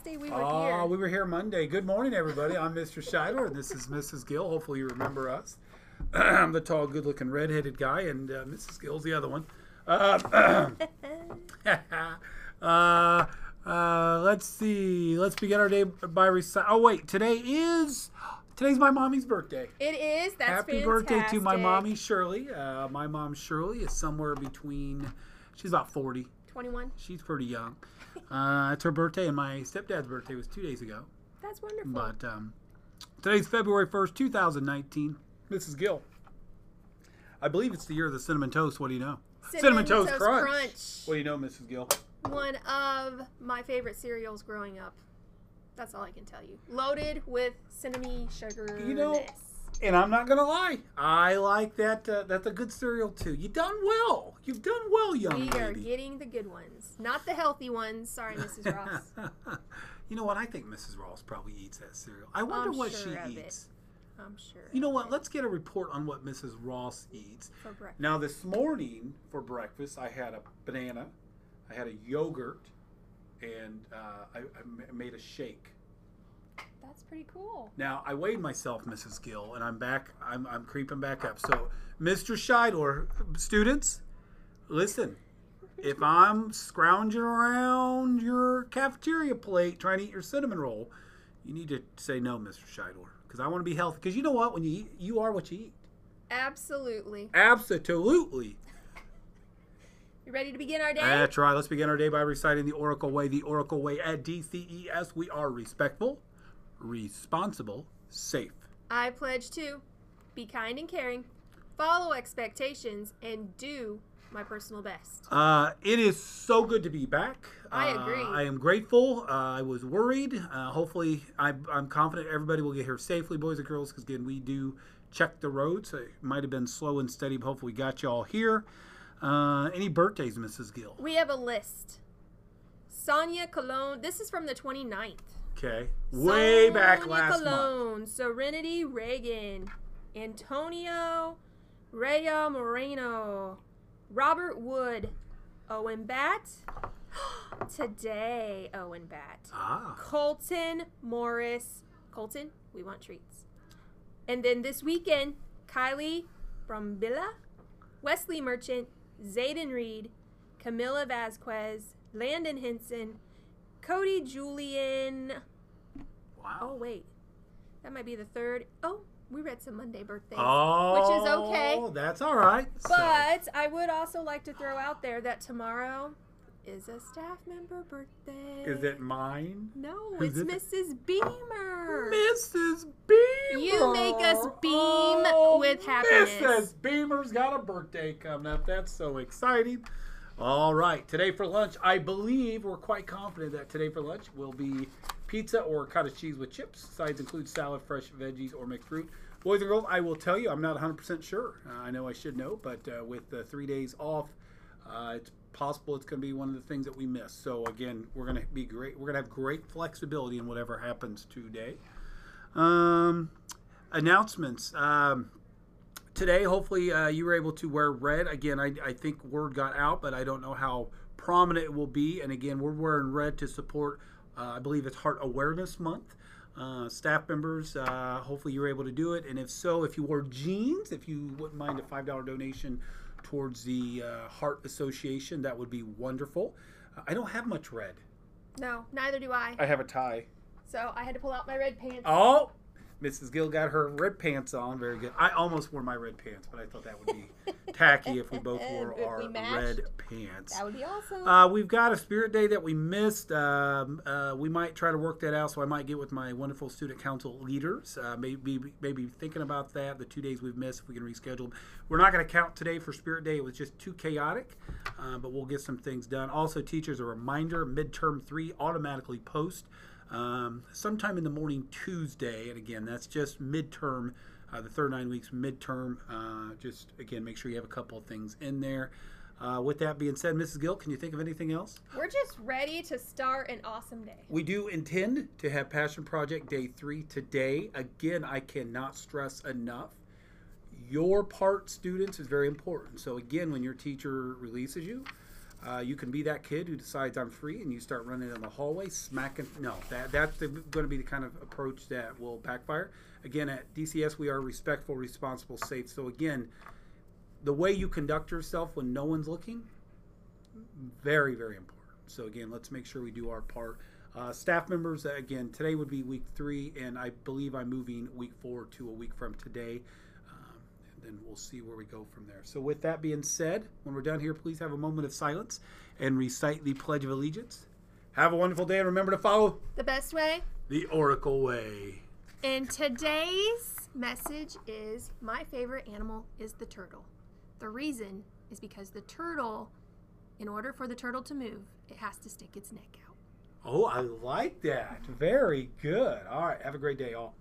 last day we were Oh, here. we were here Monday. Good morning, everybody. I'm Mr. Scheidler, and this is Mrs. Gill. Hopefully, you remember us. I'm the tall, good-looking, red-headed guy, and uh, Mrs. Gill's the other one. Uh, uh, uh, let's see. Let's begin our day by reciting. Oh wait, today is today's my mommy's birthday. it is. That's Happy birthday to my mommy Shirley. Uh, my mom Shirley is somewhere between. She's about 40. 21. She's pretty young. Uh, it's her birthday, and my stepdad's birthday was two days ago. That's wonderful. But um, today's February 1st, 2019. Mrs. Gill. I believe it's the year of the cinnamon toast. What do you know? Cinnamon Toast, Toast Crunch. Crunch. What do you know, Mrs. Gill? One of my favorite cereals growing up. That's all I can tell you. Loaded with cinnamon sugar. You know, And I'm not gonna lie, I like that. Uh, that's a good cereal too. You've done well. You've done well, young we are getting the good ones, not the healthy ones. Sorry, Mrs. Ross. you know what? I think Mrs. Ross probably eats that cereal. I wonder I'm what sure she it. eats. I'm sure. You know what? it. Let's get a report on what Mrs. Ross eats. For breakfast. Now, this morning for breakfast, I had a banana, I had a yogurt, and uh, I, I made a shake. That's pretty cool. Now, I weighed myself, Mrs. Gill, and I'm back. I'm, I'm creeping back up. So, Mr. Scheidler, students, listen. If I'm scrounging around your cafeteria plate trying to eat your cinnamon roll, you need to say no, Mr. Scheidler, because I want to be healthy. Because you know what? When you eat, you are what you eat. Absolutely. Absolutely. You ready to begin our day? That's right. Let's begin our day by reciting the Oracle Way. The Oracle Way at DCES. We are respectful, responsible, safe. I pledge to be kind and caring, follow expectations, and do my personal best. Uh, it is so good to be back. I Uh, agree. I am grateful. Uh, I was worried. Uh, hopefully, I, I'm confident everybody will get here safely, boys and girls, because again, we do check the roads. It might have been slow and steady, but hopefully, we got you all here. Uh, any birthdays, Mrs. Gill? We have a list. Sonia Cologne. This is from the 29th. Okay. Way back last month. Cologne, Serenity Reagan, Antonio Raya Moreno, Robert Wood, Owen Bat. Today, Owen Bat. Ah. Colton Morris. Colton, we want treats. And then this weekend, Kylie Brambilla, Wesley Merchant, Zayden Reed, Camilla Vasquez, Landon Henson, Cody Julian. Oh, wait. That might be the third. Oh, we read some Monday birthdays. Oh, which is oh, okay. That's all right. So- But I would also like to throw out there that tomorrow is a staff member birthday. is it mine? No, Who's it's it? Mrs. Beamer. Mrs. Beamer. You make us beam Oh, with happiness. Mrs. Beamer's got a birthday coming up. That's so exciting. All right, today for lunch, I believe we're quite confident that today for lunch will be pizza or cottage cheese with chips. Sides include salad, fresh veggies, or mixed fruit. Boys and girls, I will tell you, I'm not 100% sure. Uh, I know I should know, but uh, with the three days off, uh, it's possible it's going to be one of the things that we miss. So again, we're going to be great. We're going to have great flexibility in whatever happens today. Um, announcements. Um, today, hopefully, uh, you were able to wear red. Again, I, I think word got out, but I don't know how prominent it will be. And again, we're wearing red to support, uh, I believe it's Heart Awareness Month. Uh, staff members, uh, hopefully you were able to do it. And if so, if you wore jeans, if you wouldn't mind a $5 donation towards the uh, Heart Association, that would be wonderful. Uh, I don't have much red. No, neither do I. I have a tie. So I had to pull out my red pants. Oh, Mrs. Gill got her red pants on. Very good. I almost wore my red pants, but I thought that would be tacky if we both wore our matched, red pants. That would be awesome. Uh, we've got a Spirit Day that we missed. Um, uh, we might try to work that out, so I might get with my wonderful student council leaders. Uh, maybe maybe thinking about that. The two days we've missed, if we can reschedule. We're not going to count today for Spirit Day. It was just too chaotic, uh, but we'll get some things done. Also, teachers, a reminder: midterm three automatically post um, sometime in the morning Tuesday. And again, that's just midterm. Uh, the third nine weeks midterm. Uh, just again, make sure you have a couple of things in there. Uh, with that being said, Mrs. Gill, can you think of anything else? We're just ready to start an awesome day. We do intend to have Passion Project Day 3 today. Again, I cannot stress enough. Your part, students, is very important. So, again, when your teacher releases you, Uh, you can be that kid who decides I'm free and you start running in the hallway, smacking. No, that that's going to be the kind of approach that will backfire. Again, at DCS, we are respectful, responsible, safe. So, again, the way you conduct yourself when no one's looking, very, very important. So, again, let's make sure we do our part. Uh, staff members, again, today would be week three, and I believe I'm moving week four to a week from today. And then we'll see where we go from there. So, with that being said, when we're done here, please have a moment of silence and recite the Pledge of Allegiance. Have a wonderful day, and remember to follow The best way. the Oracle Way. And today's message is my favorite animal is the turtle. The reason is because the turtle, in order for the turtle to move, it has to stick its neck out. Oh, I like that. Very good. All right. Have a great day, all.